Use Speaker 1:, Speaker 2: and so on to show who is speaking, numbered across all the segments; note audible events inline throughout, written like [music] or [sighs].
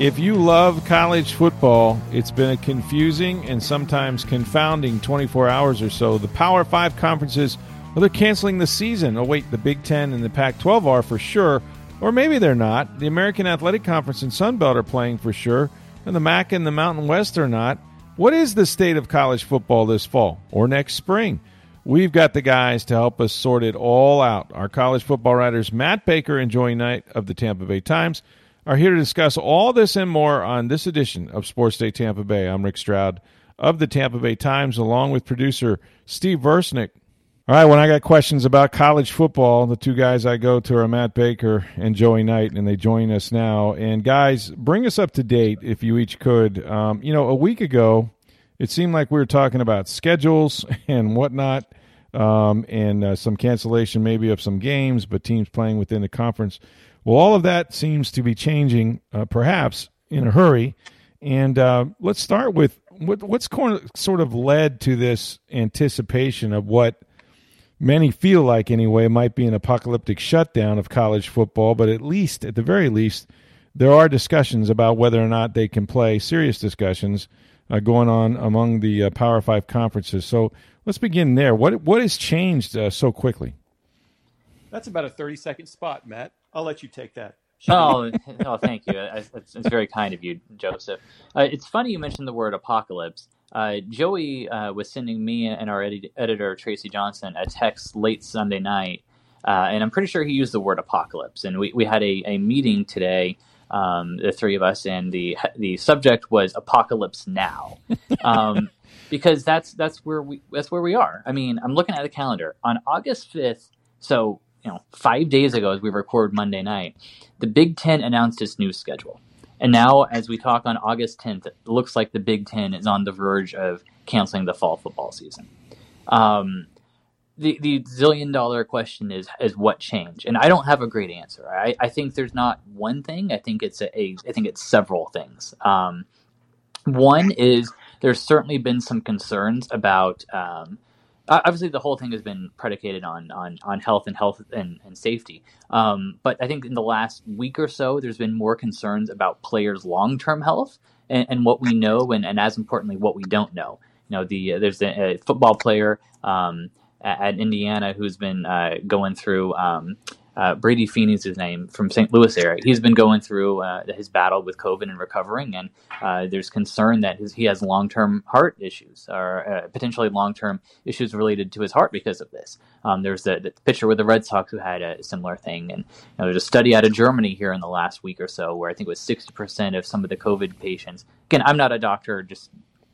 Speaker 1: If you love college football, it's been a confusing and sometimes confounding 24 hours or so. The Power 5 conferences, well, they're canceling the season. Oh wait, the Big 10 and the Pac-12 are for sure. Or maybe they're not. The American Athletic Conference and Sun Belt are playing for sure, and the MAC and the Mountain West are not. What is the state of college football this fall or next spring? We've got the guys to help us sort it all out. Our college football writers, Matt Baker and Joey Knight of the Tampa Bay Times, are here to discuss all this and more on this edition of Sports Day Tampa Bay. I'm Rick Stroud of the Tampa Bay Times, along with producer Steve Versnick. All right, when I got questions about college football, the two guys I go to are Matt Baker and Joey Knight, and they join us now. And guys, bring us up to date if you each could. Um, you know, a week ago, it seemed like we were talking about schedules [laughs] and whatnot, um, and uh, some cancellation maybe of some games, but teams playing within the conference. Well, all of that seems to be changing, uh, perhaps in a hurry. And uh, let's start with what, what's sort of led to this anticipation of what many feel like, anyway, might be an apocalyptic shutdown of college football. But at least, at the very least, there are discussions about whether or not they can play, serious discussions uh, going on among the uh, Power Five conferences. So let's begin there. What what has changed uh, so quickly?
Speaker 2: That's about a thirty second spot, Matt. I'll let you take that.
Speaker 3: oh, [laughs] oh, thank you. It's, it's, very kind of you, Joseph. Uh, it's funny you mentioned the word apocalypse. Uh, Joey uh, was sending me and our edi- editor Tracy Johnson a text late Sunday night, uh, and I'm pretty sure he used the word apocalypse. And we, we had a, a meeting today, um, the three of us, and the the subject was apocalypse now, [laughs] um, because that's that's where we that's where we are. I mean, I'm looking at the calendar on August 5th. So you know, five days ago, as we record Monday night, the Big Ten announced its new schedule. And now, as we talk on August 10th, it looks like the Big Ten is on the verge of canceling the fall football season. Um, the the zillion dollar question is is what changed, and I don't have a great answer. I, I think there's not one thing. I think it's a, a I think it's several things. Um, one is there's certainly been some concerns about um, obviously the whole thing has been predicated on on, on health and health and, and safety. Um, but I think in the last week or so, there's been more concerns about players' long term health and, and, what we know, and, and as importantly, what we don't know. You know, the uh, there's a, a, football player um, at, Indiana who's been uh, going through. Um, uh, Brady Feeney's his name from St. Louis area. He's been going through uh, his battle with COVID and recovering, and uh, there's concern that his, he has long-term heart issues or uh, potentially long-term issues related to his heart because of this. Um, there's the, the, pitcher with the Red Sox who had a similar thing, and you know, there's a study out of Germany here in the last week or so where I think it was 60% of some of the COVID patients. Again, I'm not a doctor, just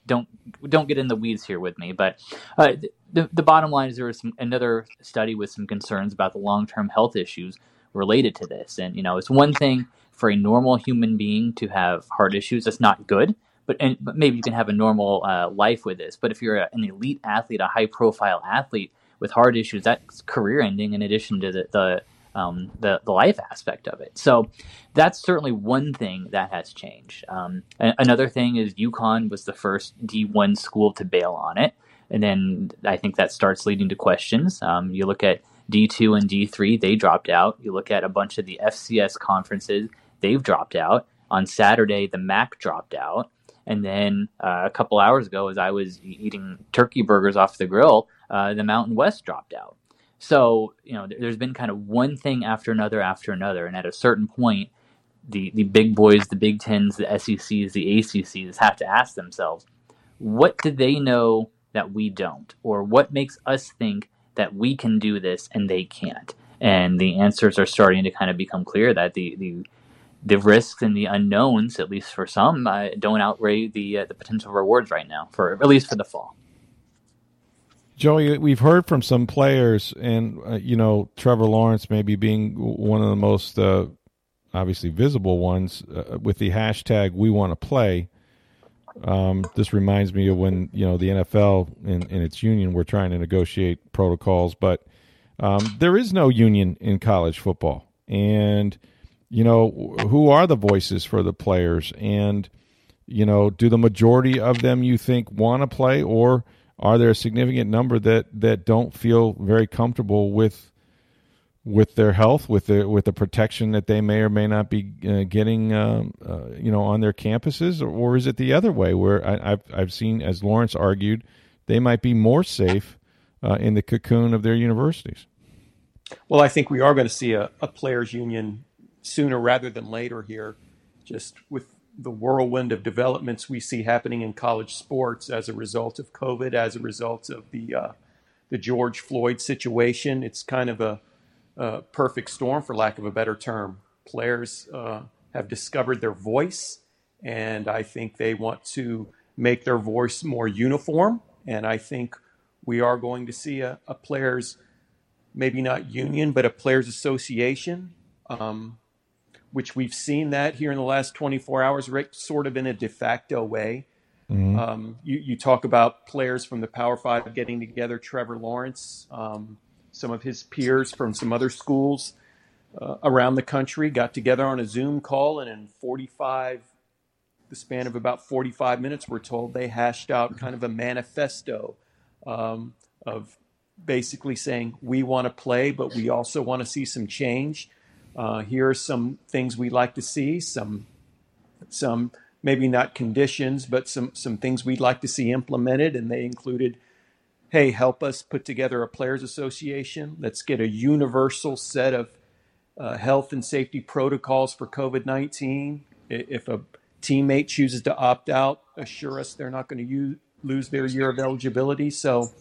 Speaker 3: don't don't get in the weeds here with me. But uh, the the bottom line is there was some, another study with some concerns about the long term health issues related to this. And you know, it's one thing for a normal human being to have heart issues. That's not good. But, and, but maybe you can have a normal uh, life with this. But if you're a, an elite athlete, a high profile athlete with heart issues, that's career ending. In addition to the, the um, the the life aspect of it. So that's certainly one thing that has changed. Um, another thing is UConn was the first D1 school to bail on it, and then I think that starts leading to questions. Um, you look at D2 and D3, they dropped out. You look at a bunch of the FCS conferences, they've dropped out. On Saturday, the MAC dropped out. And then uh, a couple hours ago, as I was eating turkey burgers off the grill, uh, the Mountain West dropped out. So, you know, there's been kind of one thing after another after another. And at a certain point, the, the big boys, the Big Tens, the SECs, the ACCs have to ask themselves, what do they know that we don't? Or what makes us think that we can do this and they can't? And the answers are starting to kind of become clear that the, the, the risks and the unknowns, at least for some, uh, don't outweigh the uh, the potential rewards right now, for at least for the fall.
Speaker 1: Joey, we've heard from some players, and uh, you know Trevor Lawrence maybe being one of the most uh, obviously visible ones uh, with the hashtag "We Want to Play." Um, this reminds me of when you know the NFL and, and its union were trying to negotiate protocols, but um, there is no union in college football, and you know who are the voices for the players, and you know do the majority of them you think want to play, or are there a significant number that that don't feel very comfortable with with their health, with the with the protection that they may or may not be uh, getting, um, uh, you know, on their campuses, or, or, is it the other way where I, have I've seen, as Lawrence argued, they might be more safe uh, in the cocoon of their universities?
Speaker 2: Well, I think we are going to see a, a players' union sooner rather than later here, just with the whirlwind of developments we see happening in college sports as a result of COVID, as a result of the uh, the George Floyd situation. It's kind of a uh, perfect storm, for lack of a better term. Players uh, have discovered their voice, and I think they want to make their voice more uniform. And I think we are going to see a, a players, maybe not union, but a players association, um, which we've seen that here in the last 24 hours, Rick, sort of in a de facto way. Mm-hmm. Um, you, you, talk about players from the Power Five getting together. Trevor Lawrence, um, some of his peers from some other schools uh, around the country got together on a Zoom call, and in 45, the span of about 45 minutes, we're told they hashed out kind of a manifesto um, of basically saying we want to play, but we also want to see some change. Uh, here are some things we'd like to see, some some maybe not conditions, but some some things we'd like to see implemented, and they included hey, help us put together a players association. Let's get a universal set of uh, health and safety protocols for COVID 19. If a teammate chooses to opt out, assure us they're not going to lose their year of eligibility. So,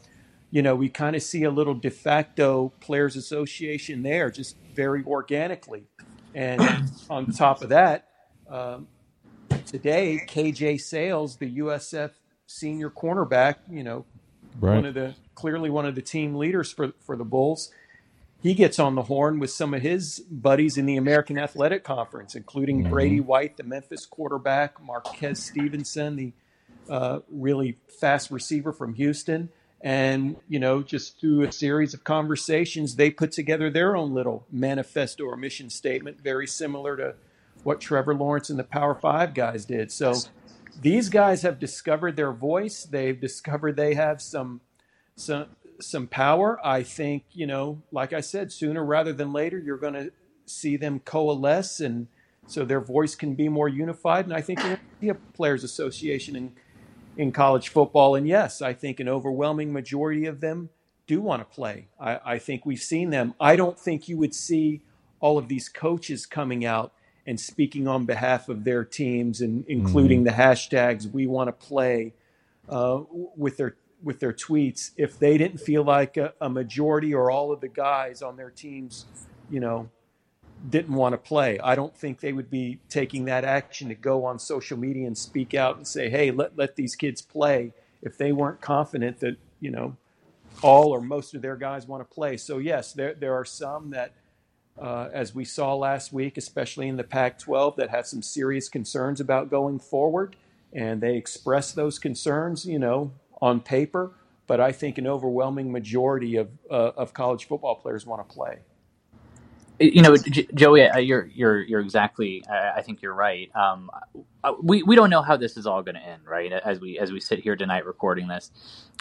Speaker 2: you know, we kind of see a little de facto players association there, just very organically. And [clears throat] on top of that, um, today, KJ Sails, the USF senior cornerback, you know, right. one of the clearly one of the team leaders for for the Bulls. He gets on the horn with some of his buddies in the American Athletic Conference, including mm-hmm. Brady White, the Memphis quarterback, Marquez Stevenson, the uh, really fast receiver from Houston. And, you know, just through a series of conversations, they put together their own little manifesto or mission statement, very similar to what Trevor Lawrence and the Power Five guys did. So these guys have discovered their voice. They've discovered they have some some some power. I think you know, like I said, sooner rather than later, you're going to see them coalesce, and so their voice can be more unified. And I think a players' association in in college football. And yes, I think an overwhelming majority of them do want to play. I, I think we've seen them. I don't think you would see all of these coaches coming out and speaking on behalf of their teams and including mm-hmm. the hashtags we want to play uh, with their with their tweets if they didn't feel like a, a, majority or all of the guys on their teams you know didn't want to play i don't think they would be taking that action to go on social media and speak out and say hey let, let these kids play if they weren't confident that you know all or most of their guys want to play so yes there, there are some that uh, as we saw last week, especially in the Pac 12, that had some serious concerns about going forward. And they express those concerns, you know, on paper. But I think an overwhelming majority of, uh, of college football players want to play.
Speaker 3: You know, J- Joey, you're you're you're exactly. I think you're right. Um, uh, we we don't know how this is all going to end, right? As we as we sit here tonight recording this,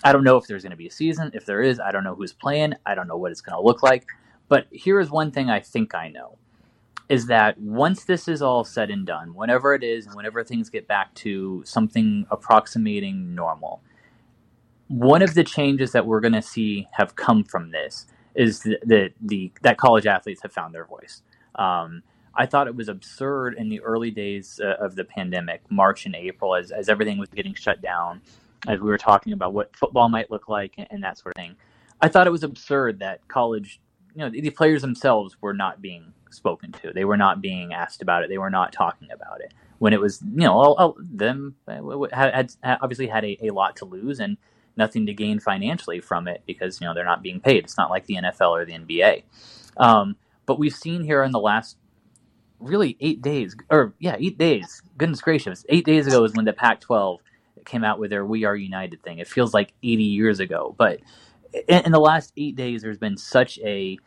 Speaker 3: I don't know if there's going to be a season. If there is, I don't know who's playing. I don't know what it's going to look like. But here is one thing I think I know is that once this is all said and done, whenever it is, and whenever things get back to something approximating normal, one of the changes that we're going to see have come from this is that the, the, that college athletes have found their voice. Um, I thought it was absurd in the early days uh, of the pandemic, March and April, as, as everything was getting shut down, as we were talking about what football might look like and, and that sort of thing. I thought it was absurd that college you know the players themselves were not being spoken to. They were not being asked about it. They were not talking about it. When it was you know all, all them uh, had, had, obviously had a, a lot to lose and nothing to gain financially from it because you know they're not being paid. It's not like the NFL or the NBA. Um, but we've seen here in the last really eight days, or yeah, eight days. Goodness gracious, eight days ago is when the Pac-12 came out with their "We Are United" thing. It feels like 80 years ago, but in, in the last eight days, there's been such a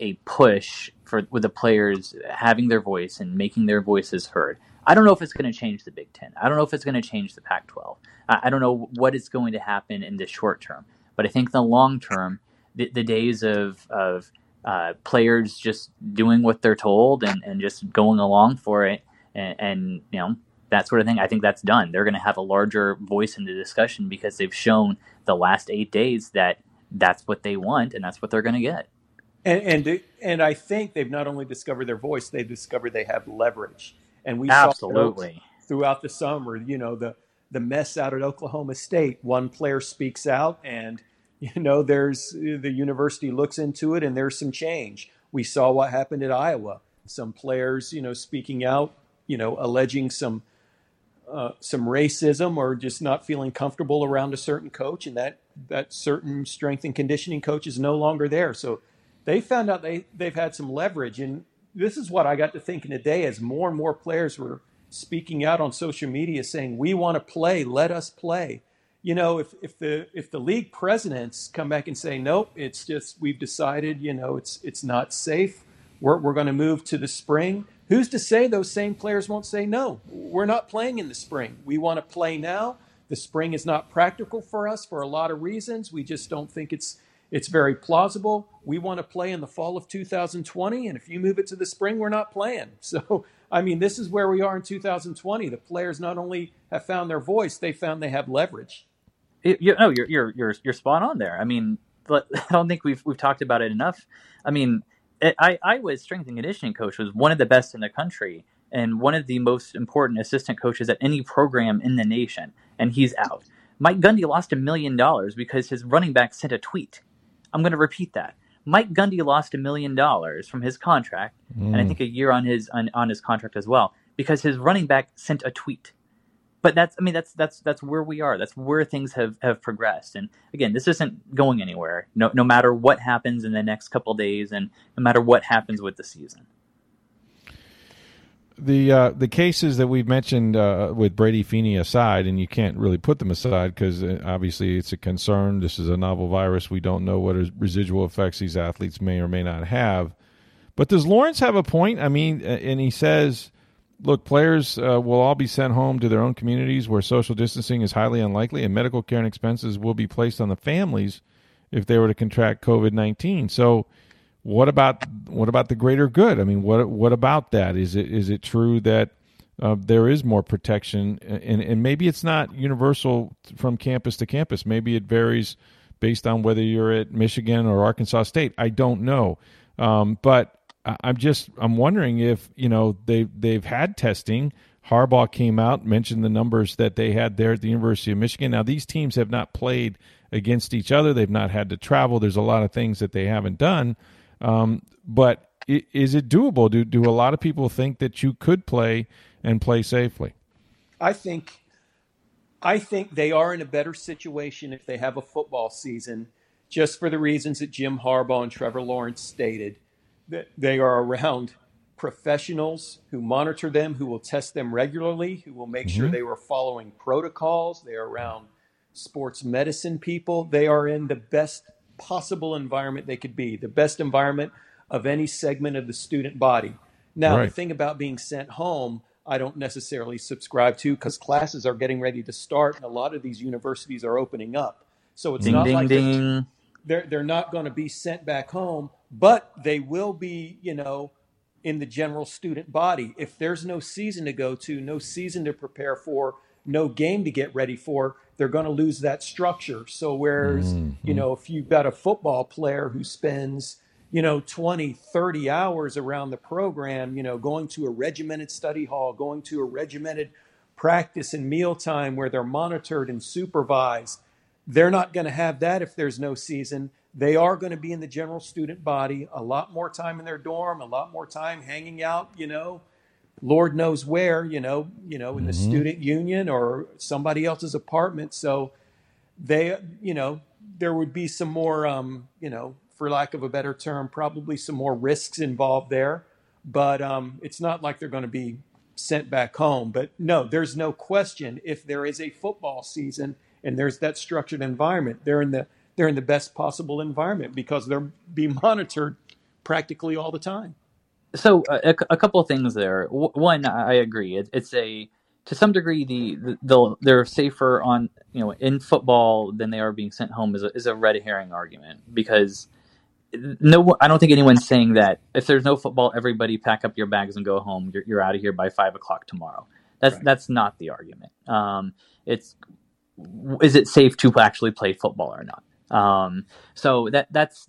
Speaker 3: a push for with the players having their voice and making their voices heard. I don't know if it's going to change the Big Ten. I don't know if it's going to change the Pac 12. I, don't know what is going to happen in the short term. But I think in the long term, the, the days of, of uh, players just doing what they're told and, and just going along for it and, and, you know, that sort of thing, I think that's done. They're going to have a larger voice in the discussion because they've shown the last eight days that that's what they want and that's what they're going to get.
Speaker 2: And, and and I think they've not only discovered their voice, they've discovered they have leverage. And we
Speaker 3: absolutely
Speaker 2: saw throughout the summer, you know, the the mess out at Oklahoma State. One player speaks out, and you know, there's the university looks into it, and there's some change. We saw what happened at Iowa. Some players, you know, speaking out, you know, alleging some uh, some racism or just not feeling comfortable around a certain coach, and that that certain strength and conditioning coach is no longer there. So they found out they they've had some leverage, and this is what I got to thinking today as more and more players were speaking out on social media saying, "We want to play, let us play." You know, if if the if the league presidents come back and say, "Nope, it's just we've decided, you know, it's it's not safe. We're we're going to move to the spring." Who's to say those same players won't say, "No, we're not playing in the spring. We want to play now." The spring is not practical for us for a lot of reasons. We just don't think it's it's very plausible. We want to play in the fall of 2020, and if you move it to the spring, we're not playing. [laughs] So, I mean, this is where we are in 2020. The players not only have found their voice, they found they have leverage.
Speaker 3: It, you, no, you're you're you're you're spot on there. I mean, [laughs] I don't think we've we've talked about it enough. I mean, it, I I was strength and conditioning coach was one of the best in the country and one of the most important assistant coaches at any program in the nation, and he's out. Mike Gundy lost a million dollars because his running back sent a tweet I'm going to repeat that. Mike Gundy lost a million dollars from his contract, mm. and I mm. think a year on his on, on his contract as well, because his running back sent a tweet. But that's I mean that's that's that's where we are. That's where things have have progressed. And again, this isn't going anywhere. No no matter what happens in the next couple days, and no matter what happens with the season
Speaker 1: the uh, the cases that we've mentioned uh, with Brady Feeney aside, and you can't really put them aside because uh, obviously it's a concern. This is a novel virus. We don't know what residual effects these athletes may or may not have. But does Lawrence have a point? I mean, and he says, look, players uh, will all be sent home to their own communities where social distancing is highly unlikely, and medical care and expenses will be placed on the families if they were to contract COVID nineteen. So what about what about the greater good? I mean, what what about that? Is it is it true that uh, there is more protection, and and maybe it's not universal from campus to campus. Maybe it varies based on whether you're at Michigan or Arkansas State. I don't know, um, but I'm just I'm wondering if you know they they've had testing. Harbaugh came out mentioned the numbers that they had there at the University of Michigan. Now these teams have not played against each other. They've not had to travel. There's a lot of things that they haven't done. Um, but is it doable? Do do a lot of people think that you could play and play safely?
Speaker 2: I think I think they are in a better situation if they have a football season, just for the reasons that Jim Harbaugh and Trevor Lawrence stated. That they are around professionals who monitor them, who will test them regularly, who will make mm-hmm. sure they were following protocols. They are around sports medicine people. They are in the best possible environment they could be, the best environment of any segment of the student body. Now, right. the thing about being sent home, I don't necessarily subscribe to because classes are getting ready to start and a lot of these universities are opening up. So it's
Speaker 3: ding,
Speaker 2: not
Speaker 3: ding,
Speaker 2: like
Speaker 3: ding.
Speaker 2: They're, they're not going to be sent back home, but they will be, you know, in the general student body. If there's no season to go to, no season to prepare for, no game to get ready for, they're going to lose that structure. So whereas, mm-hmm. you know, if you've got a football player who spends, you know, 20, 30 hours around the program, you know, going to a regimented study hall, going to a regimented practice and mealtime where they're monitored and supervised, they're not going to have that if there's no season. They are going to be in the general student body, a lot more time in their dorm, a lot more time hanging out, you know, Lord knows where, you know, you know, in the mm-hmm. student union or somebody else's apartment. So they, you know, there would be some more, um, you know, for lack of a better term, probably some more risks involved there. But um, it's not like they're going to be sent back home. But no, there's no question if there is a football season and there's that structured environment, they're in the they're in the best possible environment because they're being monitored practically all the time.
Speaker 3: So a, a couple of things there. One, I agree. It, it's a to some degree the, the they're safer on you know in football than they are being sent home is a, is a red herring argument because no I don't think anyone's saying that if there's no football everybody pack up your bags and go home you're, you're out of here by five o'clock tomorrow that's right. that's not the argument um, it's is it safe to actually play football or not um, so that that's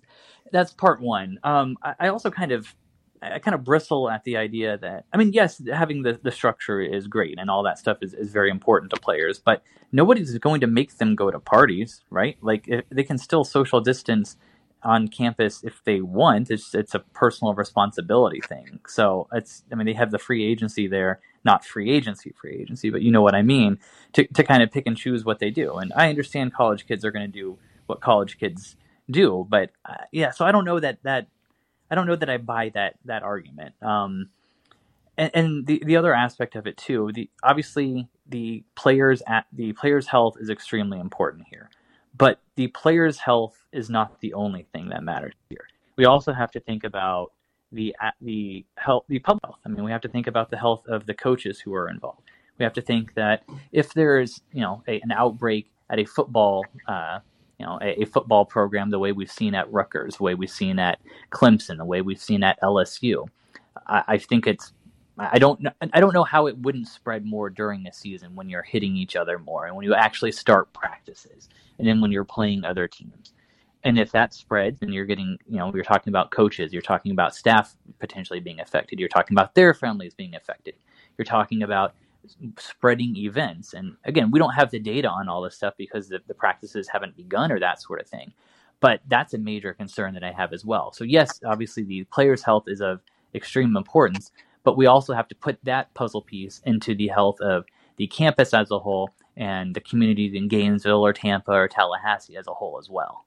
Speaker 3: that's part one um, I, I also kind of I kind of bristle at the idea that I mean, yes, having the, the structure is great and all that stuff is, is very important to players, but nobody's going to make them go to parties, right? Like they can still social distance on campus if they want. It's it's a personal responsibility thing. So it's I mean they have the free agency there, not free agency, free agency, but you know what I mean to to kind of pick and choose what they do. And I understand college kids are going to do what college kids do, but uh, yeah, so I don't know that that I don't know that I buy that that argument. Um, and, and the the other aspect of it too, the obviously the players at the players' health is extremely important here, but the players' health is not the only thing that matters here. We also have to think about the the health the public health. I mean, we have to think about the health of the coaches who are involved. We have to think that if there is you know a, an outbreak at a football uh, you know a, a, football program the way we've seen at Rutgers, the way we've seen at Clemson, the way we've seen at LSU. I, I think it's I don't know, I don't know how it wouldn't spread more during the season when you're hitting each other more and when you actually start practices and then when you're playing other teams. And if that spreads and you're getting, you know, you're talking about coaches, you're talking about staff potentially being affected, you're talking about their families being affected, you're talking about spreading events. And again, we don't have the data on all this stuff because the, the practices haven't begun or that sort of thing. But that's a major concern that I have as well. So yes, obviously the player's health is of extreme importance, but we also have to put that puzzle piece into the health of the campus as a whole and the communities in Gainesville or Tampa or Tallahassee as a whole as well.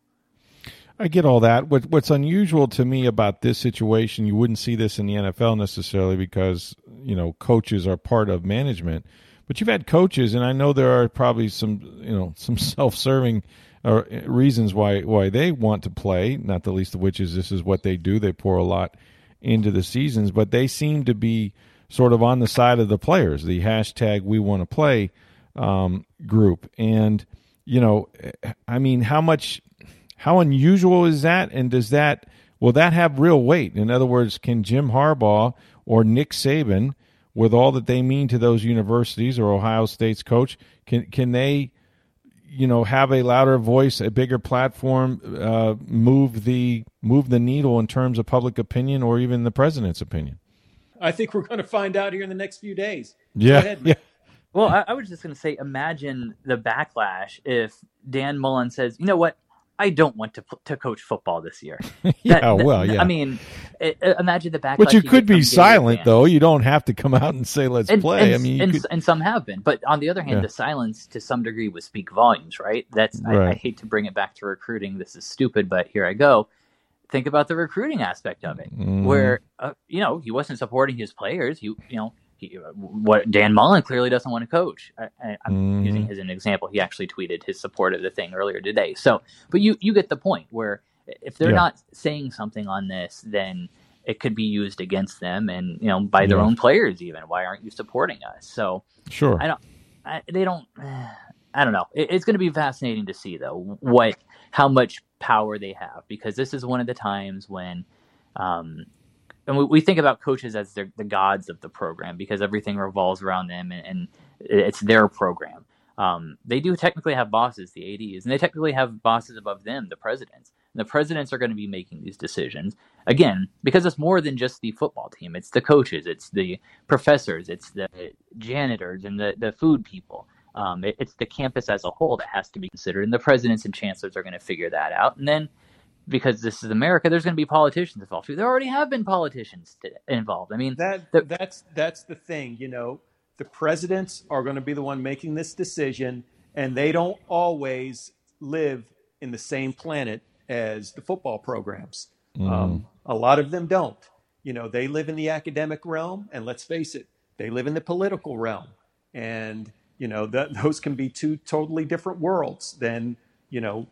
Speaker 1: I get all that. What, what's unusual to me about this situation, you wouldn't see this in the NFL necessarily because you know coaches are part of management, but you've had coaches, and I know there are probably some you know some [laughs] self-serving uh, reasons why why they want to play. Not the least of which is this is what they do. They pour a lot into the seasons, but they seem to be sort of on the side of the players. The hashtag We Want to Play um, group, and you know, I mean, how much how unusual is that? And does that will that have real weight? In other words, can Jim Harbaugh or Nick Saban, with all that they mean to those universities or Ohio State's coach, can can they, you know, have a louder voice, a bigger platform, uh, move the move the needle in terms of public opinion or even the president's opinion?
Speaker 2: I think we're going to find out here in the next few days.
Speaker 1: Yeah, ahead, yeah.
Speaker 3: Well, I, I was just going to say, imagine the backlash if Dan Mullen says, "You know what? I don't want to to coach football this year. [laughs]
Speaker 1: yeah, that, well, yeah.
Speaker 3: I mean, it, imagine the back.
Speaker 1: But you could be silent, though. You don't have to come out and say "Let's and, play."
Speaker 3: And,
Speaker 1: I mean,
Speaker 3: and,
Speaker 1: could...
Speaker 3: and, some have been, but on the other hand, yeah. the silence to some degree would speak volumes, right? That's right. I, I hate to bring it back to recruiting. This is stupid, but here I go. Think about the recruiting aspect of it, mm. where uh, you know he wasn't supporting his players. You you know he, what Dan Mullen clearly doesn't want to coach. I, am mm. using his as an example. He actually tweeted his support of the thing earlier today. So, but you you get the point where if they're yeah. not saying something on this, then it could be used against them, and you know by their yeah. own players. Even why aren't you supporting us? So
Speaker 1: sure,
Speaker 3: I don't. I, they don't. [sighs] I don't know. It, it's going to be fascinating to see though what how much power they have because this is one of the times when um, and we, we think about coaches as the gods of the program because everything revolves around them and, and it's their program. Um, they do technically have bosses, the ADs, and they technically have bosses above them, the presidents. And the presidents are going to be making these decisions again because it's more than just the football team. It's the coaches, it's the professors, it's the janitors, and the the food people. Um, it, it's the campus as a whole that has to be considered, and the presidents and chancellors are going to figure that out. And then because this is America, there's going to be politicians involved. There already have been politicians involved. I mean,
Speaker 2: that the, that's that's the thing. You know, the presidents are going to be the one making this decision, and they don't always live in the same planet as the football programs. Mm. Um, a lot of them don't. You know, they live in the academic realm, and let's face it, they live in the political realm. And, you know, that, [laughs] those can be two totally different worlds than, you know,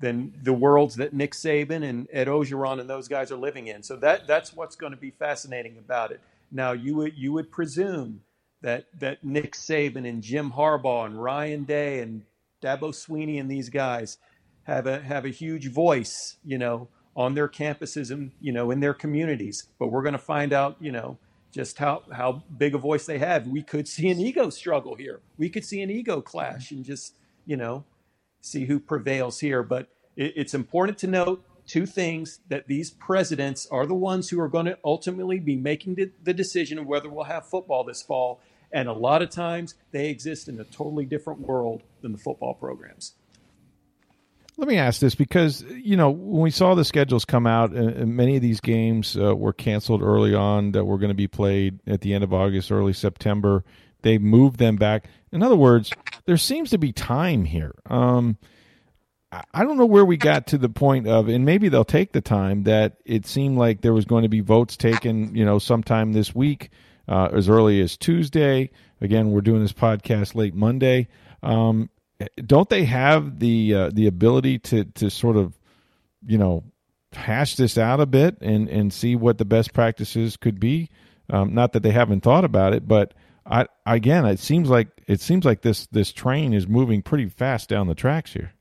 Speaker 2: than the worlds that Nick Saban and Ed Orgeron and those guys are living in. So that that's what's going to be fascinating about it. Now you would you would presume that that Nick Saban and Jim Harbaugh and Ryan Day and Dabo Swinney and these guys have a have a huge voice, you know, on their campuses and you know in their communities. But we're going to find out, you know, just how how big a voice they have. We could see an ego struggle here. We could see an ego clash and just you know see who prevails here. But it, it's important to note two things that these presidents are the ones who are going to ultimately be making the, the decision of whether we'll have football this fall. And a lot of times they exist in a totally different world than the football programs.
Speaker 1: Let me ask this because you know when we saw the schedules come out, uh, many of these games uh, were canceled early on that were going to be played at the end of August, early September. They moved them back. In other words, there seems to be time here. Um, I don't know where we got to the point of, and maybe they'll take the time that it seemed like there was going to be votes taken, you know, sometime this week, uh, as early as Tuesday. Again, we're doing this podcast late Monday. Um, don't they have the uh, the ability to to sort of, you know, hash this out a bit and and see what the best practices could be? Um, not that they haven't thought about it, but I again, it seems like it seems like this this train is moving pretty fast down the tracks here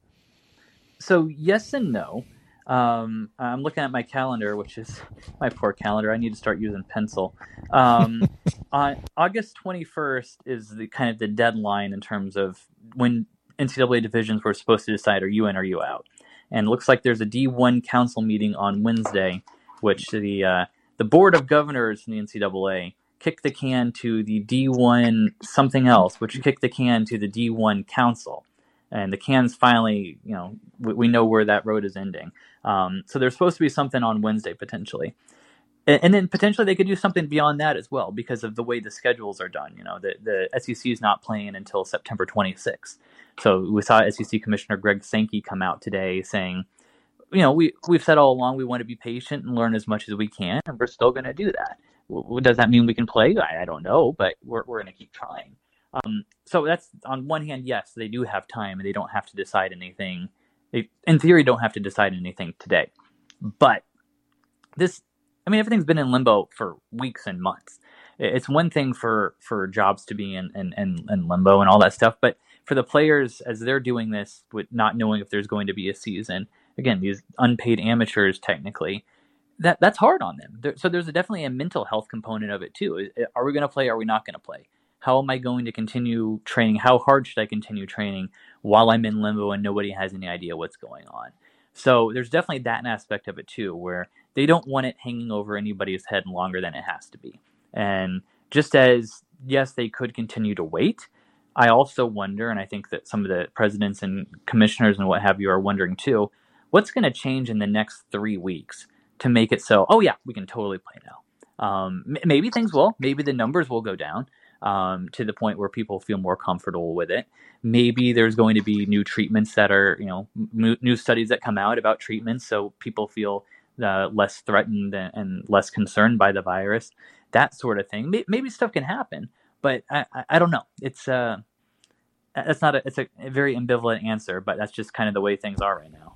Speaker 3: so yes and no. Um, I'm looking at my calendar, which is [laughs] my poor calendar. I need to start using pencil. Um, [laughs] on August 21st is the kind of the deadline in terms of when NCAA divisions were supposed to decide are you in or you out. And it looks like there's a D1 council meeting on Wednesday, which the uh, the board of governors in the NCAA kicked the can to the D1 something else, which kicked the can to the D1 council and the cans finally, you know, we, we know where that road is ending. Um, so there's supposed to be something on Wednesday potentially, and, and, then potentially they could do something beyond that as well because of the way the schedules are done. You know, the the SEC is not playing until September 26th. So we saw SEC Commissioner Greg Sankey come out today saying, you know, we we've said all along we want to be patient and learn as much as we can, and we're still going to do that. What does that mean we can play? I, I don't know, but we're we're going to keep trying. Um, so that's on one hand, yes, they do have time and they don't have to decide anything. They, in theory, don't have to decide anything today. But this, I mean, everything's been in limbo for weeks and months. It's one thing for for jobs to be in in, in, in limbo and all that stuff, but for the players as they're doing this with not knowing if there's going to be a season, again, these unpaid amateurs technically, that that's hard on them. There, so there's a, definitely a mental health component of it too. Are we going to play? Are we not going to play? how am I going to continue training? How hard should I continue training while I'm in limbo and nobody has any idea what's going on? So there's definitely that aspect of it too, where they don't want it hanging over anybody's head longer than it has to be. And just as, yes, they could continue to wait, I also wonder, and I think that some of the presidents and commissioners and what have you are wondering too, what's going to change in the next three weeks to make it so, oh, yeah, we can totally play now. Um, maybe things will, maybe the numbers will go down um, to the point where people feel more comfortable with it. Maybe there's going to be new treatments that are, you know, m- new studies that come out about treatments, so people feel uh, less threatened and, and, less concerned by the virus. That sort of thing. Maybe stuff can happen, but I, I, I don't know. It's uh, that's not a, it's a very ambivalent answer, but that's just kind of the way things are right now.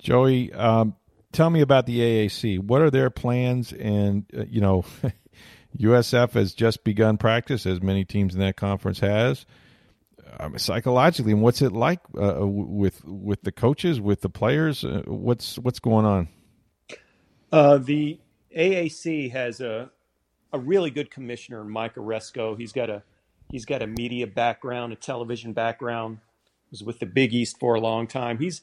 Speaker 1: Joey, um, tell me about the AAC. What are their plans? And uh, you know, [laughs] USF has just begun practice, as many teams in that conference has. Um, psychologically, and what's it like uh, with with the coaches, with the players? Uh, what's what's going on?
Speaker 2: Uh, the AAC has a a really good commissioner, Mike Aresco. He's got a he's got a media background, a television background. Was with the Big East for a long time. He's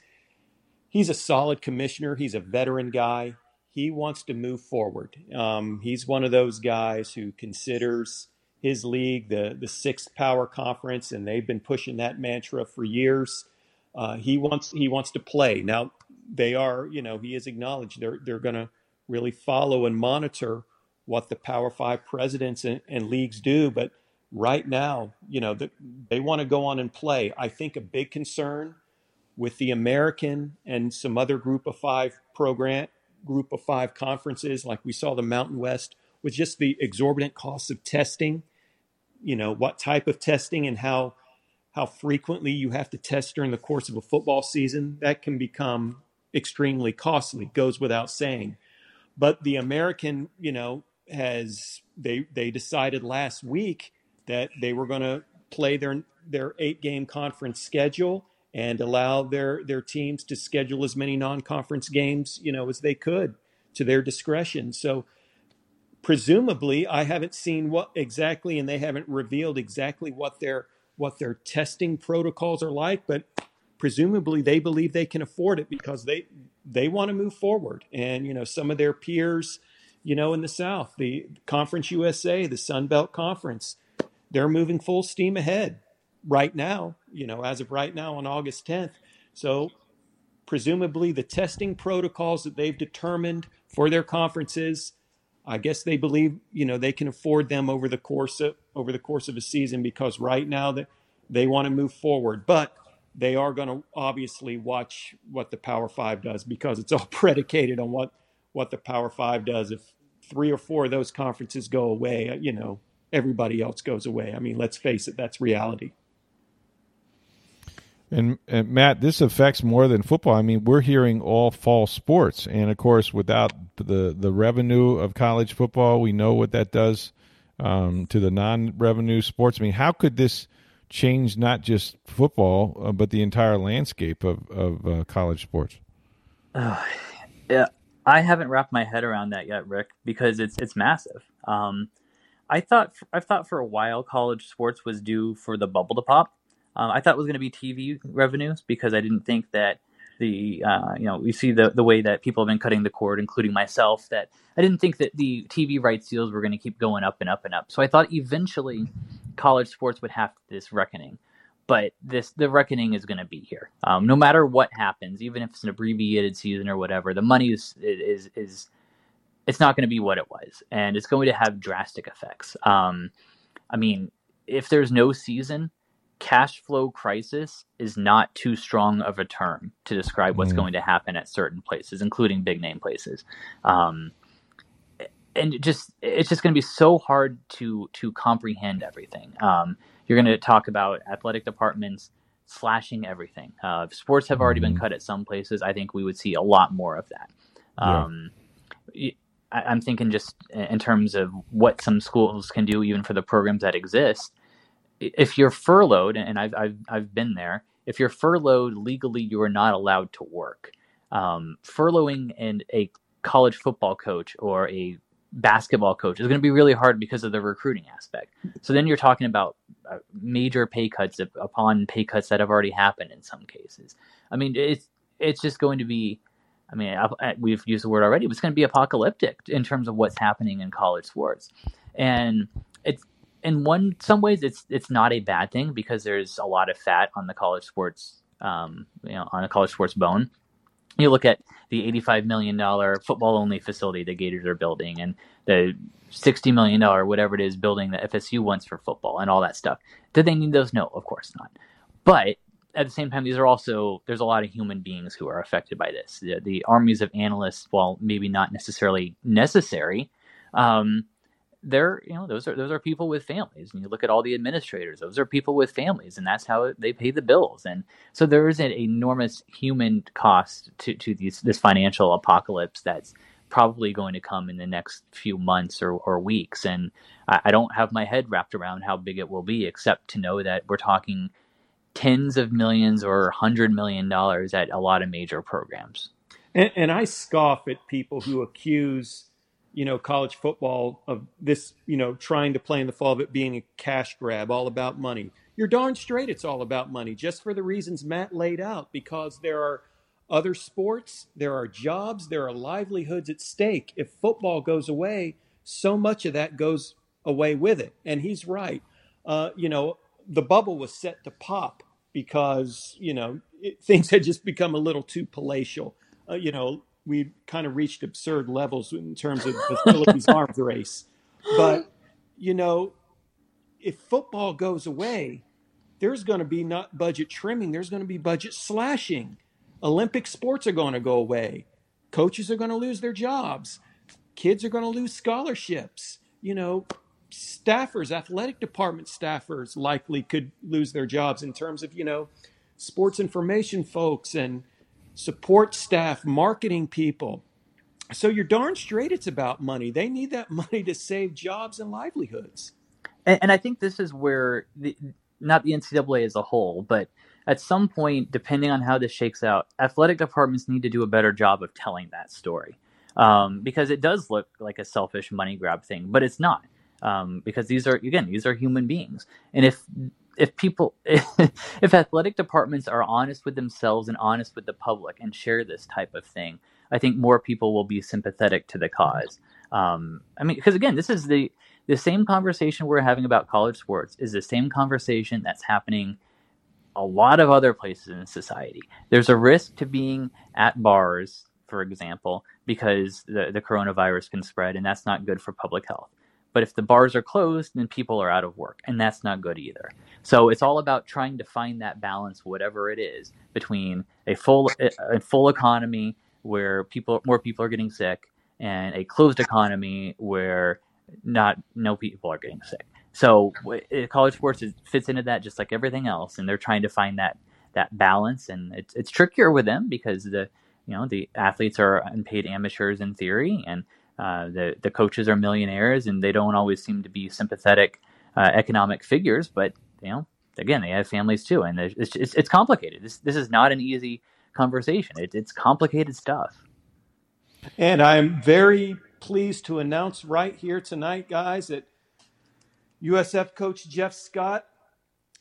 Speaker 2: he's a solid commissioner. He's a veteran guy. He wants to move forward. Um, he's one of those guys who considers his league the the sixth power conference, and they've been pushing that mantra for years. Uh, he wants he wants to play now. They are, you know, he has acknowledged they're they're going to really follow and monitor what the Power Five presidents and, and leagues do. But right now, you know, the, they want to go on and play. I think a big concern with the American and some other Group of Five program, Group of Five conferences, like we saw the Mountain West, with just the exorbitant costs of testing. You know, what type of testing and how how frequently you have to test during the course of a football season. That can become extremely costly. Goes without saying. But the American, you know, has they they decided last week that they were to play their their eight game conference schedule and allow their their teams to schedule as many non-conference games you know as they could to their discretion. So presumably i haven't seen what exactly and they haven't revealed exactly what their what their testing protocols are like but presumably they believe they can afford it because they they want to move forward. And you know some of their peers you know, in the South, the Conference USA, the Sun Belt Conference, they're moving full steam ahead right now, you know, as of right now on August 10th. So presumably the testing protocols that they've determined for their conferences, I guess they believe, you know, they can afford them over the course of over the course of a season because right now that they, they want to move forward. But they are going to obviously watch what the Power Five does because it's all [laughs] predicated on what what the Power Five does. If three or four of those conferences go away, you know, everybody else goes away. I mean, let's face it, that's reality.
Speaker 1: And, and, Matt, this affects more than football. I mean, we're hearing all fall sports, and of course, without the the revenue of college football, we know what that does um, to the non-revenue sports. I mean, how could this change not just football, uh, but the entire landscape of of uh, college sports?
Speaker 3: Uh, [sighs] yeah, I haven't wrapped my head around that yet, Rick, because it's it's massive. Um, I thought I've thought for a while college sports was due for the bubble to pop. Um, I thought it was going to be TV revenues because I didn't think that the uh, you know we see the the way that people have been cutting the cord, including myself. That I didn't think that the TV rights deals were going to keep going up and up and up. So I thought eventually college sports would have this reckoning but this the reckoning is going to be here. Um, no matter what happens, even if it's an abbreviated season or whatever, the money is is is it's not going to be what it was, and it's going to have drastic effects. Um, I mean, if there's no season, cash flow crisis is not too strong of a term to describe what's mm. going to happen at certain places, including big name places. Um, and just it's just going to be so hard to to comprehend everything. Um, you're going to talk about athletic departments slashing everything. Uh, sports have already been mm-hmm. cut at some places. I think we would see a lot more of that. Um, yeah. I, am thinking just in terms of what some schools can do, even for the programs that exist. If you're furloughed, and I've I've, I've been there, if you're furloughed legally, you are not allowed to work. Um, furloughing and a college football coach or a basketball coach is going to be really hard because of the recruiting aspect. So then you're talking about uh, major pay cuts upon pay cuts that have already happened in some cases. I mean, it's it's just going to be. I mean, we've used the word already, but it's going to be apocalyptic in terms of what's happening in college sports, and it's in one some ways it's it's not a bad thing because there's a lot of fat on the college sports, um, you know, on a college sports bone you look at the $85 million football only facility the Gators are building and the $60 million, whatever it is, building that FSU wants for football and all that stuff. Did they need those? No, of course not. But at the same time, these are also, there's a lot of human beings who are affected by this. The, the armies of analysts, while maybe not necessarily necessary, um, they're you know those are those are people with families and you look at all the administrators those are people with families and that's how they pay the bills and so there is an enormous human cost to to these this financial apocalypse that's probably going to come in the next few months or, or weeks and I, I don't have my head wrapped around how big it will be except to know that we're talking tens of millions or hundred million dollars at a lot of major programs.
Speaker 2: And, and i scoff at people who accuse you know, college football of this, you know, trying to play in the fall of it being a cash grab, all about money. You're darn straight it's all about money, just for the reasons Matt laid out, because there are other sports, there are jobs, there are livelihoods at stake. If football goes away, so much of that goes away with it. And he's right. Uh, you know, the bubble was set to pop because, you know, it, [laughs] things had just become a little too palatial. Uh, you know, we kind of reached absurd levels in terms of the facilities [laughs] arms race. But you know, if football goes away, there's going to be not budget trimming. There's going to be budget slashing. Olympic sports are going to go away. Coaches are going to lose their jobs. Kids are going to lose scholarships. You know, staffers, athletic department staffers likely could lose their jobs in terms of, you know, sports information folks and support staff, marketing people. So you're darn straight it's about money. They need that [laughs] money to save jobs and livelihoods.
Speaker 3: And, and I think this is where, the, not the NCAA as a whole, but at some point, depending on how this shakes out, athletic departments need to do a better job of telling that story. Um, because it does look like a selfish money grab thing, but it's not. Um, because these are again these are human beings, and if if people [laughs] if athletic departments are honest with themselves and honest with the public and share this type of thing i think more people will be sympathetic to the cause. Um, i mean because again this is the the same conversation we're having about college sports is the same conversation that's happening a lot of other places in society. There's a risk to being at bars for example because the, the coronavirus can spread and that's not good for public health but if the bars are closed, then people are out of work, and that's not good either. So it's all about trying to find that balance, whatever it is, between a full a full economy where people more people are getting sick, and a closed economy where not no people are getting sick. So uh, college sports is, fits into that just like everything else, and they're trying to find that that balance, and it's it's trickier with them because the you know the athletes are unpaid amateurs in theory, and uh, the the coaches are millionaires, and they don't always seem to be sympathetic uh, economic figures. But you know, again, they have families too, and it's it's, it's complicated. This this is not an easy conversation. It, it's complicated stuff.
Speaker 2: And I'm very pleased to announce right here tonight, guys, that USF coach Jeff Scott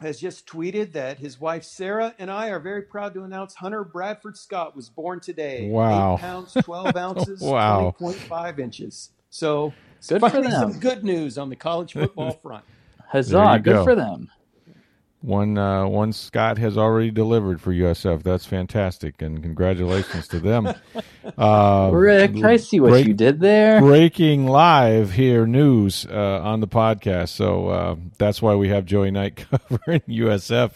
Speaker 2: has just tweeted that his wife Sarah and I are very proud to announce Hunter Bradford Scott was born today.
Speaker 1: Wow.
Speaker 2: Eight pounds, 12 [laughs] ounces,
Speaker 1: wow.
Speaker 2: 20.5 inches. So,
Speaker 3: good
Speaker 2: for
Speaker 3: them.
Speaker 2: some good news on the college football front. [laughs]
Speaker 3: Huzzah, good go. for them.
Speaker 1: One uh, one Scott has already delivered for USF. That's fantastic, and congratulations to them. [laughs]
Speaker 3: Uh, Rick, I see what break, you did there.
Speaker 1: Breaking live here news uh, on the podcast. So uh, that's why we have Joey Knight [laughs] covering USF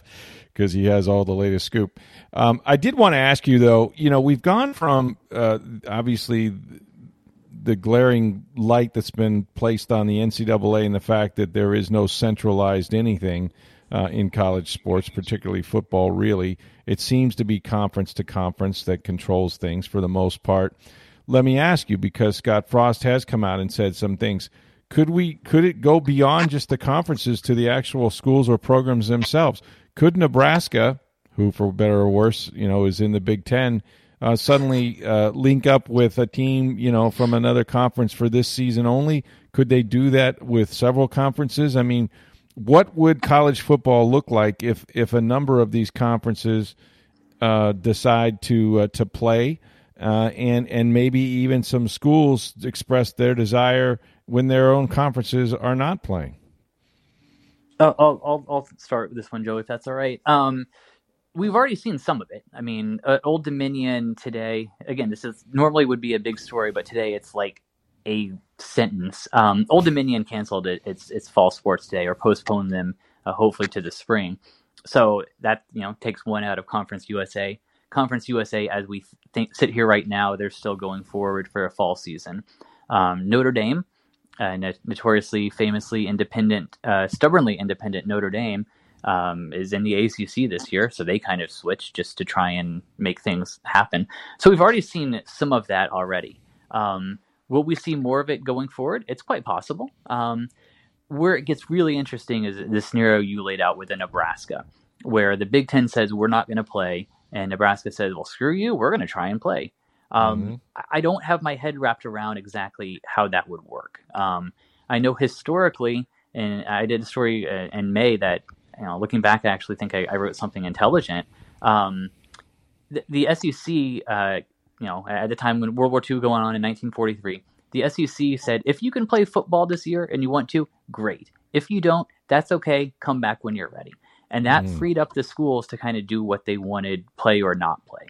Speaker 1: because he has all the latest scoop. Um, I did want to ask you though. You know, we've gone from uh, obviously the glaring light that's been placed on the NCAA and the fact that there is no centralized anything uh, in college sports, particularly football, really. It seems to be conference to conference that controls things for the most part. Let me ask you, because Scott Frost has come out and said some things. Could we could it go beyond just the conferences to the actual schools or programs themselves? Could Nebraska, who for better or worse, you know, is in the Big Ten, uh, suddenly uh, link up with a team, you know, from another conference for this season only? Could they do that with several conferences? I mean, what would college football look like if if a number of these conferences uh, decide to uh, to play, uh, and and maybe even some schools express their desire when their own conferences are not playing?
Speaker 3: I'll I'll, I'll start with this one, Joe, if that's all right. Um, we've already seen some of it. I mean, uh, Old Dominion today. Again, this is normally would be a big story, but today it's like a sentence. Um, Old Dominion canceled it, its its fall sports day or postponed them, uh, hopefully to the spring. So that you know takes one out of Conference USA. Conference USA, as we sit here right now, they're still going forward for a fall season. Um, Notre Dame, uh, notoriously, famously independent, uh, stubbornly independent Notre Dame, um, is in the ACC this year, so they kind of switched just to try and make things happen. So we've already seen some of that already. Um, Will we see more of it going forward? It's quite possible. Um, where it gets really interesting is the scenario you laid out with Nebraska, where the Big Ten says we're not going to play, and Nebraska says, "Well, screw you, we're going to try and play." Um, mm-hmm. I don't have my head wrapped around exactly how that would work. Um, I know historically, and I did a story uh, in May that, you know, looking back, I actually think I, I wrote something intelligent. Um, the, the, SEC, uh, you know, at the time when World War II was going on in 1943, the SEC said, if you can play football this year and you want to, great. If you don't, that's okay. Come back when you're ready. And that mm. freed up the schools to kind of do what they wanted, play or not play.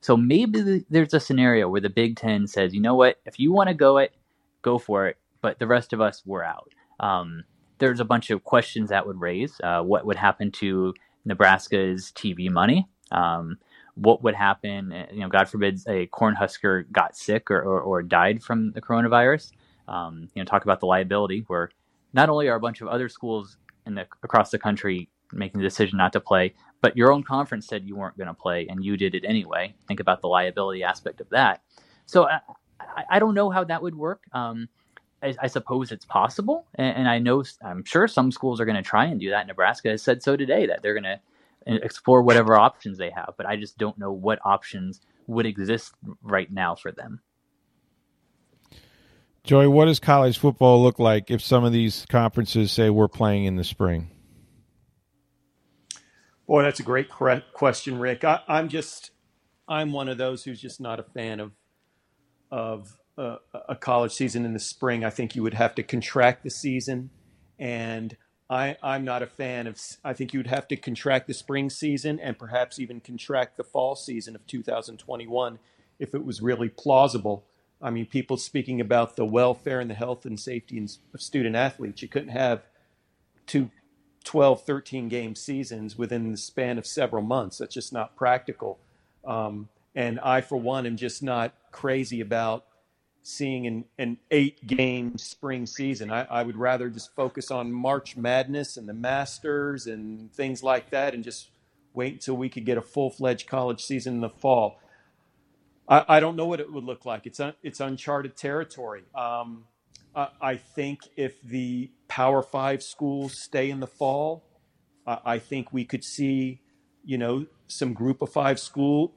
Speaker 3: So maybe there's a scenario where the Big Ten says, you know what, if you want to go it, go for it. But the rest of us, we're out. Um, there's a bunch of questions that would raise. Uh, what would happen to Nebraska's TV money? Um, what would happen? Uh, you know, God forbid a Cornhusker got sick or, or, or died from the coronavirus. Um, you know, talk about the liability where not only are a bunch of other schools in the, across the country making the decision not to play, but your own conference said you weren't going to play and you did it anyway. Think about the liability aspect of that. So I, I, I don't know how that would work. Um, I, I, suppose it's possible, and, and, I know I'm sure some schools are going to try and do that. Nebraska has said so today that they're going to explore whatever options they have, but I just don't know what options would exist right now for them.
Speaker 1: Joey, what does college football look like if some of these conferences say we're playing in the spring?
Speaker 2: Boy, that's a great question, Rick. I, am just, I'm one of those who's just not a fan of of uh, a college season in the spring. I think you would have to contract the season, and I, I'm not a fan of. I think you would have to contract the spring season and perhaps even contract the fall season of 2021 if it was really plausible. I mean, people speaking about the welfare and the health and safety of student athletes. You couldn't have two 12, 13 game seasons within the span of several months. That's just not practical. Um, and I, for one, am just not crazy about seeing an, an eight game spring season. I, I, would rather just focus on March Madness and the Masters and things like that and just wait until we could get a full fledged college season in the fall. I, I, don't know what it would look like. It's, un, it's uncharted territory. Um, I think if the Power Five schools stay in the fall, I think we could see, you know, some Group of Five school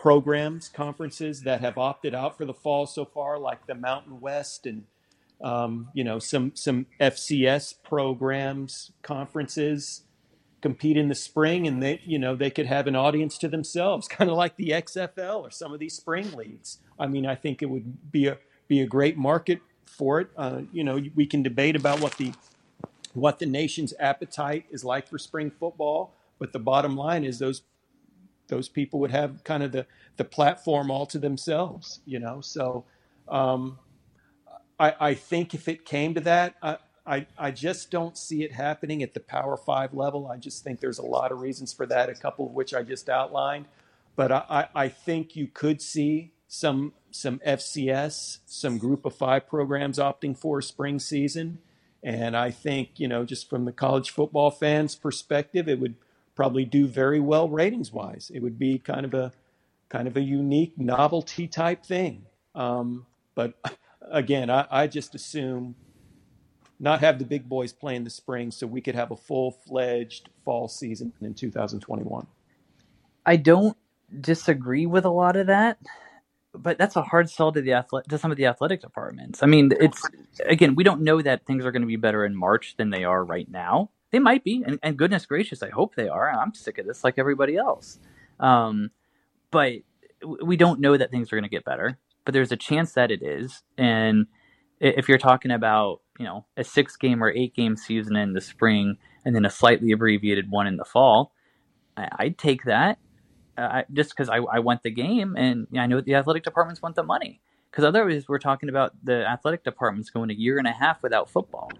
Speaker 2: programs, conferences that have opted out for the fall so far, like the Mountain West and um, you know some some FCS programs, conferences compete in the spring, and they you know they could have an audience to themselves, [laughs] kind of like the XFL or some of these spring leagues. I mean, I think it would be a be a great market for it. Uh, you know, we can debate about what the what the nation's appetite is like for spring football, but the bottom line is those those people would have kind of the the platform all to themselves. You know, so um, I, I think if it came to that. I, I, I just don't see it happening at the Power Five level. I just think there's a lot of reasons for that, a couple of which I just outlined. But I, I think you could see some some FCS, some Group of Five programs opting for spring season, and I think you know just from the college football fans' perspective, it would probably do very well ratings wise. It would be kind of a kind of a unique novelty type thing. Um, but [laughs] again, I, I just assume not have the big boys play in the spring so we could have a full fledged fall season in 2021. I
Speaker 3: don't disagree with a lot of that but that's a hard sell to the athletic to some of the athletic departments. I mean, it's again, we don't know that things are going to be better in March than they are right now. They might be, and, and goodness gracious, I hope they are. I'm sick of this, like everybody else. Um, but we don't know that things are going to get better. But there's a chance that it is, and if you're talking about you know a six game or eight game season in the spring and then a slightly abbreviated one in the fall, I'd take that uh, just because I, I want the game and I know the athletic departments want the money. Because otherwise, we're talking about the athletic departments going a year and a half without football.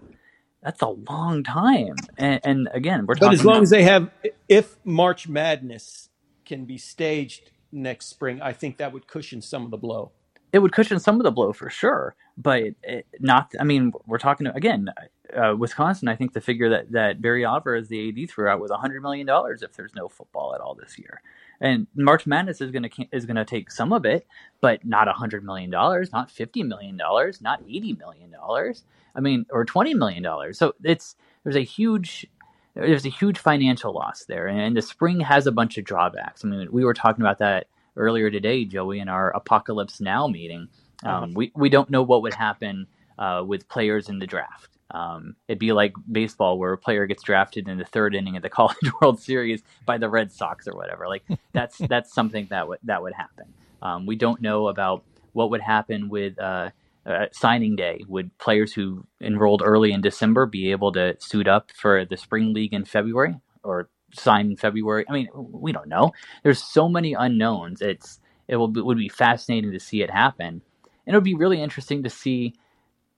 Speaker 3: That's a long time. And, and again, we're
Speaker 2: talking.
Speaker 3: But
Speaker 2: as long about, as they have, if March Madness can be staged next spring, I think that would cushion some of the blow.
Speaker 3: It would cushion some of the blow for sure, but it, not. I mean, we're talking again. Uh, Wisconsin, I think the figure that, that Barry Alvarez, the AD, threw out was $100 million if there's no football at all this year. And March Madness is going to is going to take some of it, but not a hundred million dollars, not fifty million dollars, not eighty million dollars. I mean, or twenty million dollars. So it's there's a huge there's a huge financial loss there, and the spring has a bunch of drawbacks. I mean, we were talking about that earlier today, Joey, in our Apocalypse Now meeting. Um, we we don't know what would happen uh, with players in the draft. Um, it'd be like baseball, where a player gets drafted in the third inning of the [laughs] College World Series by the Red Sox or whatever. Like [laughs] that's that's something that would that would happen. Um, we don't know about what would happen with uh, uh, signing day. Would players who enrolled early in December be able to suit up for the spring league in February or sign in February? I mean, we don't know. There's so many unknowns. It's it will be, would be fascinating to see it happen, and it would be really interesting to see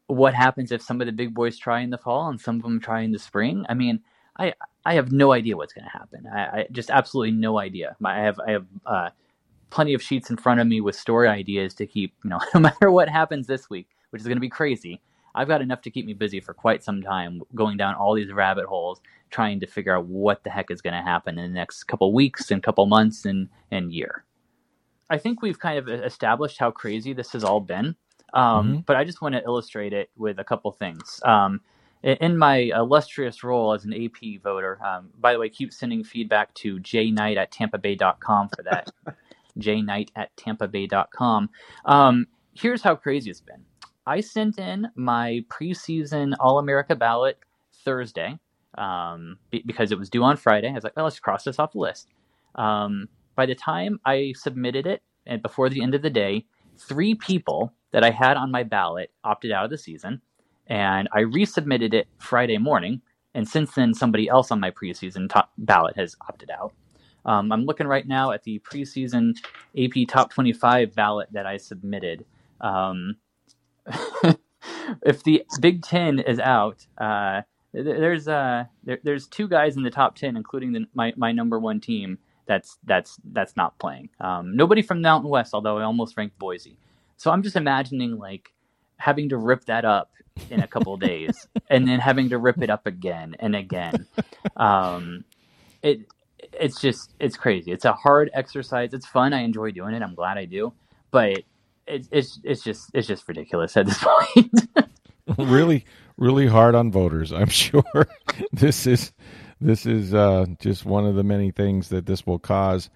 Speaker 3: what happens if some of the big boys try in the fall and some of them try in the spring. I mean, I I have no idea what's going to happen. I, I, just absolutely no idea. I have I have uh, plenty of sheets in front of me with story ideas to keep. You know, [laughs] no matter what happens this week, which is going to be crazy. I've got enough to keep me busy for quite some time, going down all these rabbit holes, trying to figure out what the heck is going to happen in the next couple weeks and couple months and and year. I think we've kind of established how crazy this has all been. Um, mm-hmm. But I just want to illustrate it with a couple things. Um, in my illustrious role as an AP voter, um, by the way, keep sending feedback to jknight at tampabay.com for that. [laughs] jknight at tampabay.com. Um, here's how crazy it's been. I sent in my preseason All America ballot Thursday um, because it was due on Friday. I was like, well, let's cross this off the list. Um, by the time I submitted it, and before the end of the day, three people that I had on my ballot opted out of the season, and I resubmitted it Friday morning. And since then, somebody else on my preseason top ballot has opted out. Um, I'm looking right now at the preseason AP Top 25 ballot that I submitted. Um, [laughs] if the Big Ten is out, uh, there's uh, there, there's two guys in the top ten, including the, my my number one team. That's that's that's not playing. Um, nobody from the Mountain West, although I almost ranked Boise. So I'm just imagining like having to rip that up in a couple days and then having to rip it up again and again. Um, it it's just it's crazy. It's a hard exercise. It's fun. I enjoy doing it. I'm glad I do. But it's it's it's just it's just ridiculous at this [laughs] point. [laughs]
Speaker 1: really really hard on voters. I'm [laughs] sure this is this is uh, just one of the many things that this will cause.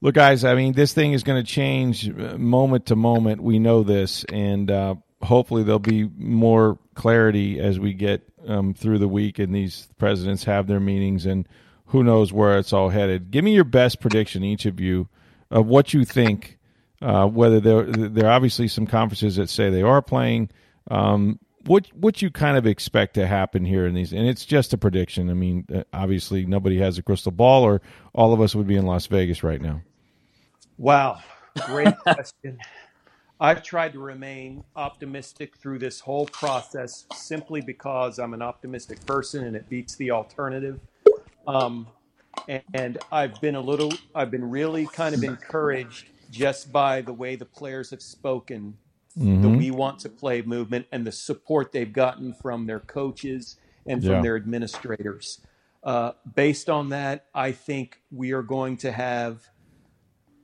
Speaker 1: Look, guys, I mean, this thing is going to change uh, moment to moment. We know this, and uh, hopefully there'll be more clarity as we get um, through the week and these presidents have their meetings, and who knows where it's all headed. Give me your best prediction, each of you, of what you think. Uh, whether there there are obviously some conferences that say they are playing. Um, what what you kind of expect to happen here in these, and it's just a prediction. I mean, uh, obviously nobody has a crystal ball, or all of us would be in Las Vegas right now.
Speaker 2: Wow, great [laughs] question. I've tried to remain optimistic through this whole process simply because I'm an optimistic person and it beats the alternative. Um, and, and I've been a little, I've been really kind of encouraged just by the way the players have spoken, mm-hmm. the we want to play movement, and the support they've gotten from their coaches and from yeah. their administrators. Uh, based on that, I think we are going to have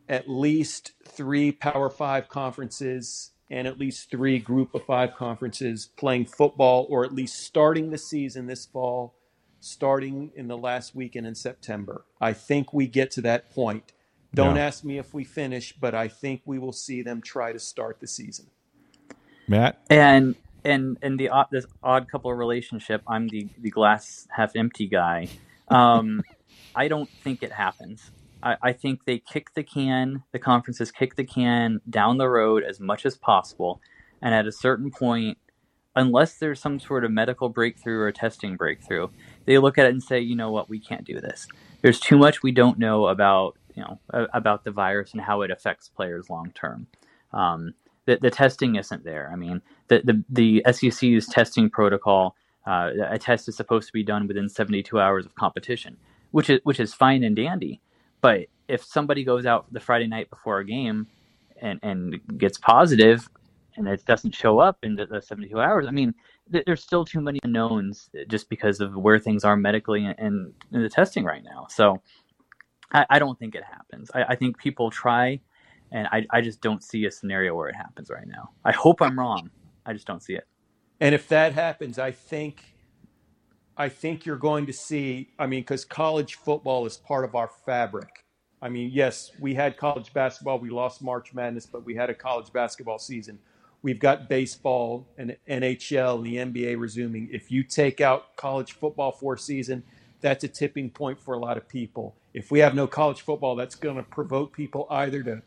Speaker 2: at least three Power Five conferences and at least three Group of Five conferences playing football, or at least starting the season this fall, starting in the last weekend in September. I think we get to that point. Don't yeah. ask me if we finish, but I think we will see them try to start the season.
Speaker 1: Matt
Speaker 3: and and and the this odd couple relationship. I'm the the glass half empty guy. Um, [laughs] I don't think it happens. I, I think they kick the can, the conferences kick the can down the road as much as possible. And at a certain point, unless there's some sort of medical breakthrough or testing breakthrough, they look at it and say, you know what, we can't do this. There's too much we don't know about, you know, about the virus and how it affects players long term. Um, the, the testing isn't there. I mean, the the, the SEC's testing protocol, uh, a test is supposed to be done within 72 hours of competition, which is which is fine and dandy. But if somebody goes out the Friday night before a game and, and gets positive and it doesn't show up in the, the 72 hours, I mean, th- there's still too many unknowns just because of where things are medically and, and in the testing right now. So I, I don't think it happens. I, I, think people try, and I, I just don't see a scenario where it happens right now. I hope I'm wrong. I just don't see it.
Speaker 2: And if that happens, I think I think you're going to see, I mean, because college football is part of our fabric. I mean, yes, we had college basketball. We lost March Madness, but we had a college basketball season. We've got baseball and NHL and the NBA resuming. If you take out college football for a season, that's a tipping point for a lot of people. If we have no college football, that's going to provoke people either to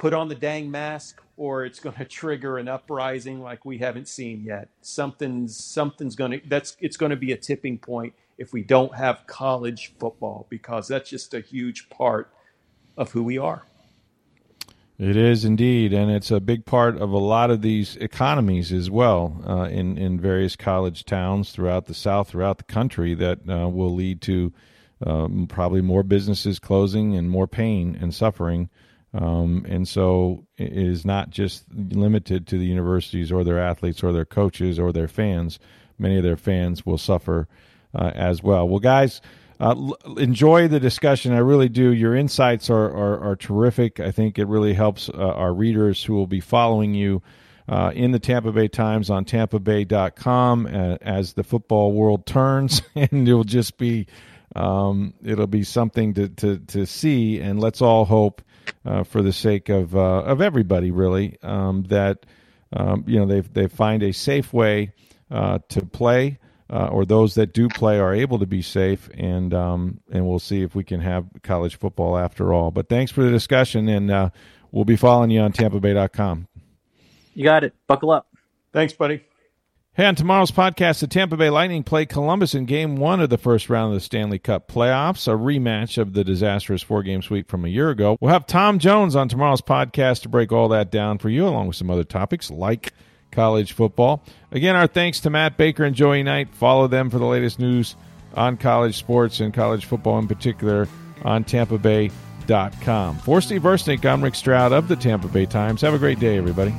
Speaker 2: put on the dang mask or it's going [laughs] to trigger an uprising like we haven't seen yet. Something's something's going to that's it's going to be a tipping point if we don't have college football because that's just a huge part of who we are.
Speaker 1: It is indeed, and it's a big part of a lot of these economies as well uh, in in various college towns throughout the South, throughout the country, that uh, will lead to um, probably more businesses closing and more pain and suffering. Um, and so it is not just limited to the universities or their athletes or their coaches or their fans. Many of their fans will suffer uh, as well. Well, guys, uh, l- enjoy the discussion. I really do. Your insights are, are, are terrific. I think it really helps uh, our readers who will be following you uh, in the Tampa Bay Times on tampabay.com uh, as the football world turns, [laughs] and it'll just be um, it'll be something to, to, to see. And let's all hope, uh, for the sake of uh, of everybody, really, um, that um, you know they they find a safe way to play uh, or those that do play are able to be safe, and um, and we'll see if we can have college football after all. But thanks for the discussion, and uh, we'll be following you on TampaBay.com.
Speaker 3: You got it. Buckle up.
Speaker 2: Thanks, buddy.
Speaker 1: Hey, on tomorrow's podcast, the Tampa Bay Lightning play Columbus in Game One of the first round of the Stanley Cup playoffs, a rematch of the disastrous four-game sweep from a year ago. We'll have Tom Jones on tomorrow's podcast to break all that down for you, along with some other topics like college football. Again, our thanks to Matt Baker and Joey Knight. Follow them for the latest news on college sports and college football in particular on TampaBay.com. For Steve Versnick, I'm Rick Stroud of the Tampa Bay Times. Have a great day, everybody.